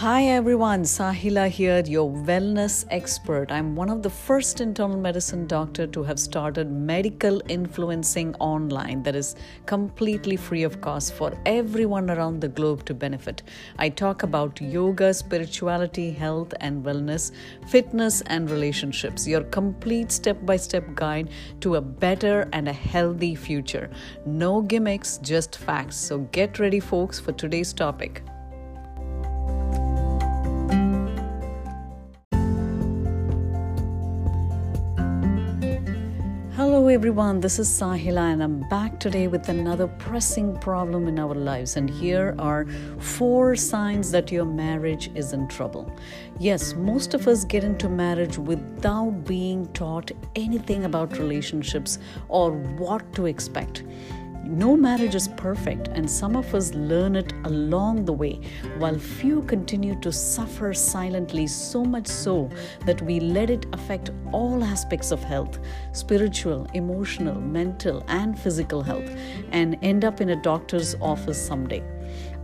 Hi everyone, Sahila here, your wellness expert. I'm one of the first internal medicine doctor to have started medical influencing online that is completely free of cost for everyone around the globe to benefit. I talk about yoga, spirituality, health and wellness, fitness and relationships. Your complete step-by-step guide to a better and a healthy future. No gimmicks, just facts. So get ready folks for today's topic. Everyone. This is Sahila, and I'm back today with another pressing problem in our lives. And here are four signs that your marriage is in trouble. Yes, most of us get into marriage without being taught anything about relationships or what to expect. No marriage is perfect, and some of us learn it along the way, while few continue to suffer silently, so much so that we let it affect all aspects of health spiritual, emotional, mental, and physical health and end up in a doctor's office someday.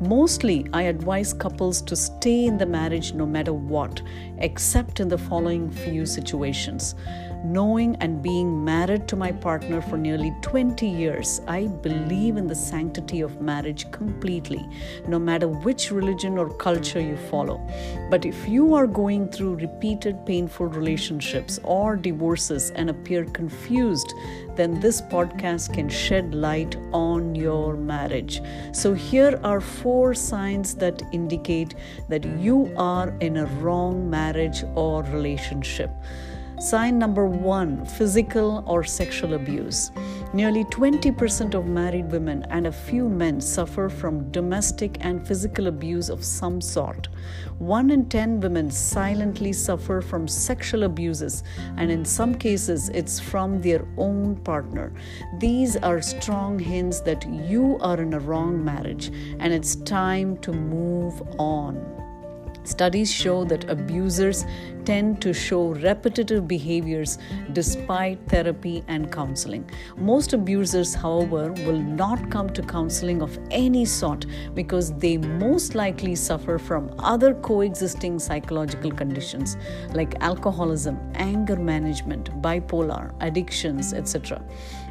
Mostly, I advise couples to stay in the marriage no matter what, except in the following few situations. Knowing and being married to my partner for nearly 20 years, I believe in the sanctity of marriage completely, no matter which religion or culture you follow. But if you are going through repeated painful relationships or divorces and appear confused, then this podcast can shed light on your marriage. So, here are four signs that indicate that you are in a wrong marriage or relationship. Sign number one physical or sexual abuse. Nearly 20% of married women and a few men suffer from domestic and physical abuse of some sort. One in 10 women silently suffer from sexual abuses, and in some cases, it's from their own partner. These are strong hints that you are in a wrong marriage and it's time to move on. Studies show that abusers tend to show repetitive behaviors despite therapy and counseling. Most abusers, however, will not come to counseling of any sort because they most likely suffer from other coexisting psychological conditions like alcoholism, anger management, bipolar, addictions, etc.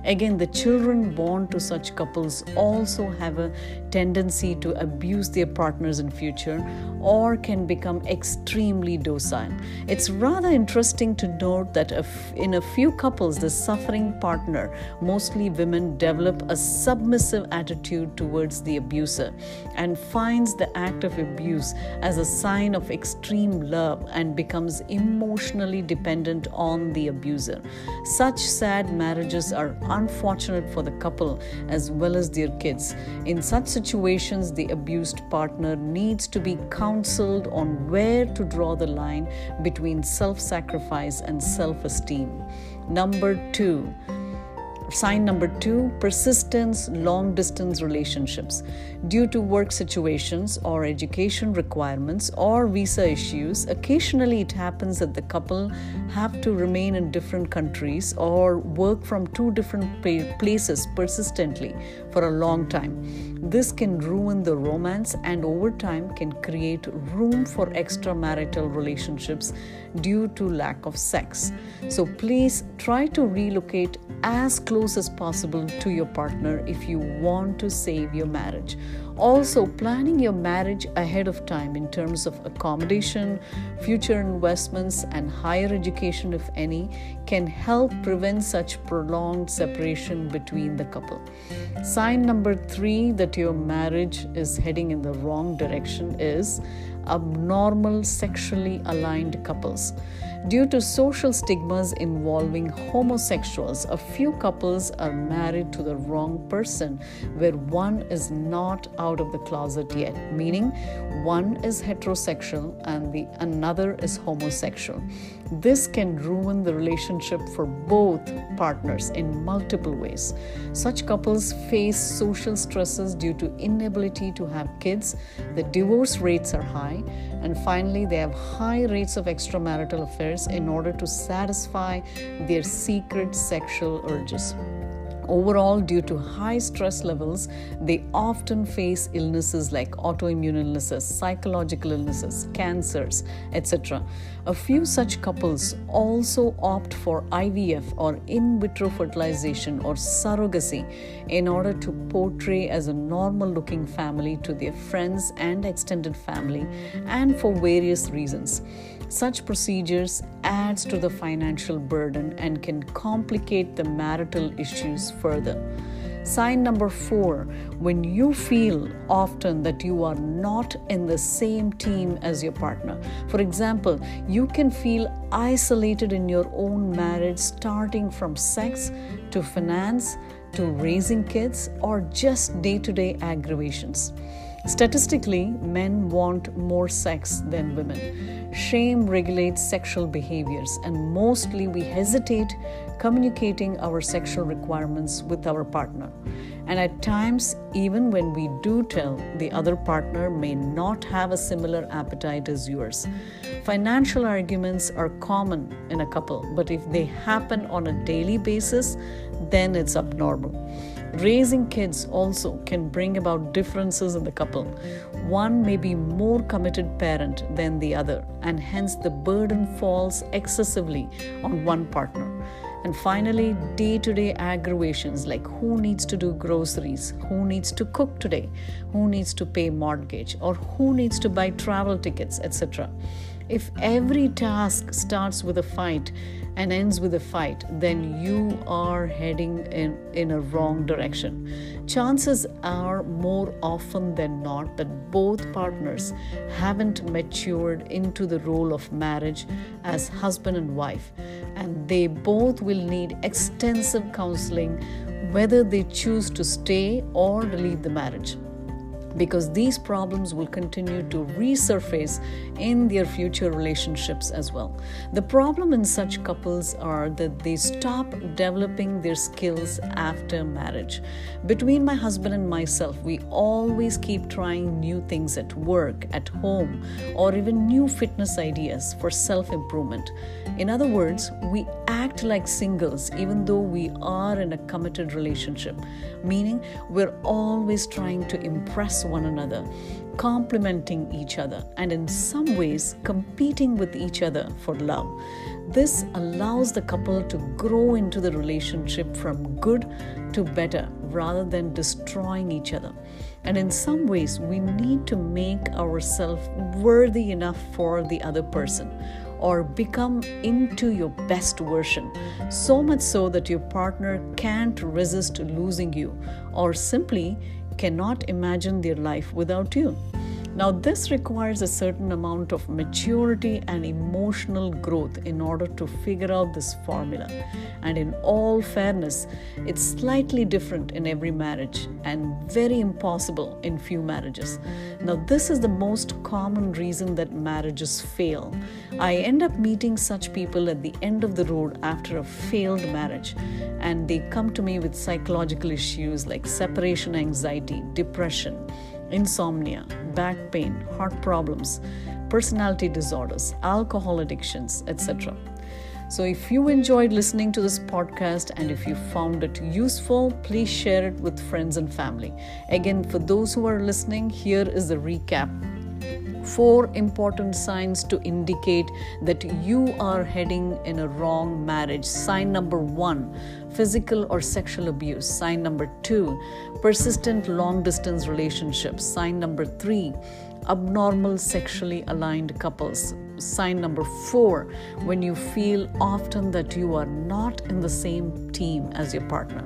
Again, the children born to such couples also have a tendency to abuse their partners in future or can become extremely docile. It's rather interesting to note that in a few couples, the suffering partner, mostly women, develop a submissive attitude towards the abuser and finds the act of abuse as a sign of extreme love and becomes emotionally dependent on the abuser. Such sad marriages are unfortunate for the couple as well as their kids. In such situations, the abused partner needs to be counseled on where to draw the line between self sacrifice and self esteem. Number two, Sign number two persistence, long distance relationships. Due to work situations or education requirements or visa issues, occasionally it happens that the couple have to remain in different countries or work from two different places persistently for a long time. This can ruin the romance and over time can create room for extramarital relationships due to lack of sex. So please try to relocate as close as possible to your partner if you want to save your marriage. Also, planning your marriage ahead of time in terms of accommodation, future investments, and higher education, if any, can help prevent such prolonged separation between the couple. Sign number three that your marriage is heading in the wrong direction is abnormal sexually aligned couples. Due to social stigmas involving homosexuals, a few couples are married to the wrong person, where one is not out of the closet yet, meaning one is heterosexual and the another is homosexual. This can ruin the relationship for both partners in multiple ways. Such couples face social stresses due to inability to have kids, the divorce rates are high, and finally, they have high rates of extramarital affairs in order to satisfy their secret sexual urges. Overall, due to high stress levels, they often face illnesses like autoimmune illnesses, psychological illnesses, cancers, etc. A few such couples also opt for IVF or in vitro fertilization or surrogacy in order to portray as a normal looking family to their friends and extended family and for various reasons. Such procedures adds to the financial burden and can complicate the marital issues further. Sign number four when you feel often that you are not in the same team as your partner. For example, you can feel isolated in your own marriage, starting from sex to finance to raising kids or just day to day aggravations. Statistically, men want more sex than women. Shame regulates sexual behaviors, and mostly we hesitate communicating our sexual requirements with our partner. And at times, even when we do tell, the other partner may not have a similar appetite as yours. Financial arguments are common in a couple, but if they happen on a daily basis, then it's abnormal. Raising kids also can bring about differences in the couple. One may be more committed parent than the other, and hence the burden falls excessively on one partner. And finally, day to day aggravations like who needs to do groceries, who needs to cook today, who needs to pay mortgage, or who needs to buy travel tickets, etc. If every task starts with a fight and ends with a fight, then you are heading in, in a wrong direction. Chances are more often than not that both partners haven't matured into the role of marriage as husband and wife, and they both will need extensive counseling whether they choose to stay or leave the marriage because these problems will continue to resurface in their future relationships as well. The problem in such couples are that they stop developing their skills after marriage. Between my husband and myself, we always keep trying new things at work, at home, or even new fitness ideas for self improvement. In other words, we act like singles even though we are in a committed relationship, meaning we're always trying to impress one another, complimenting each other, and in some ways competing with each other for love. This allows the couple to grow into the relationship from good to better rather than destroying each other. And in some ways, we need to make ourselves worthy enough for the other person or become into your best version, so much so that your partner can't resist losing you or simply cannot imagine their life without you. Now, this requires a certain amount of maturity and emotional growth in order to figure out this formula. And in all fairness, it's slightly different in every marriage and very impossible in few marriages. Now, this is the most common reason that marriages fail. I end up meeting such people at the end of the road after a failed marriage, and they come to me with psychological issues like separation anxiety, depression insomnia, back pain, heart problems, personality disorders, alcohol addictions, etc. So, if you enjoyed listening to this podcast and if you found it useful, please share it with friends and family. Again, for those who are listening, here is the recap four important signs to indicate that you are heading in a wrong marriage. Sign number one physical or sexual abuse. Sign number two persistent long distance relationships. Sign number three abnormal sexually aligned couples. Sign number four, when you feel often that you are not in the same team as your partner.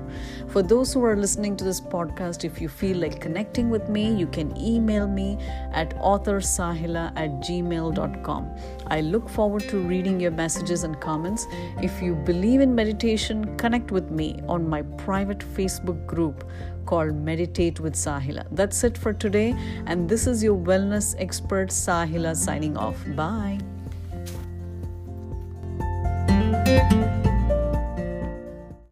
For those who are listening to this podcast, if you feel like connecting with me, you can email me at authorsahila at gmail.com. I look forward to reading your messages and comments. If you believe in meditation, connect with me on my private Facebook group called Meditate with Sahila. That's it for today, and this is your wellness expert Sahila signing off. Bye.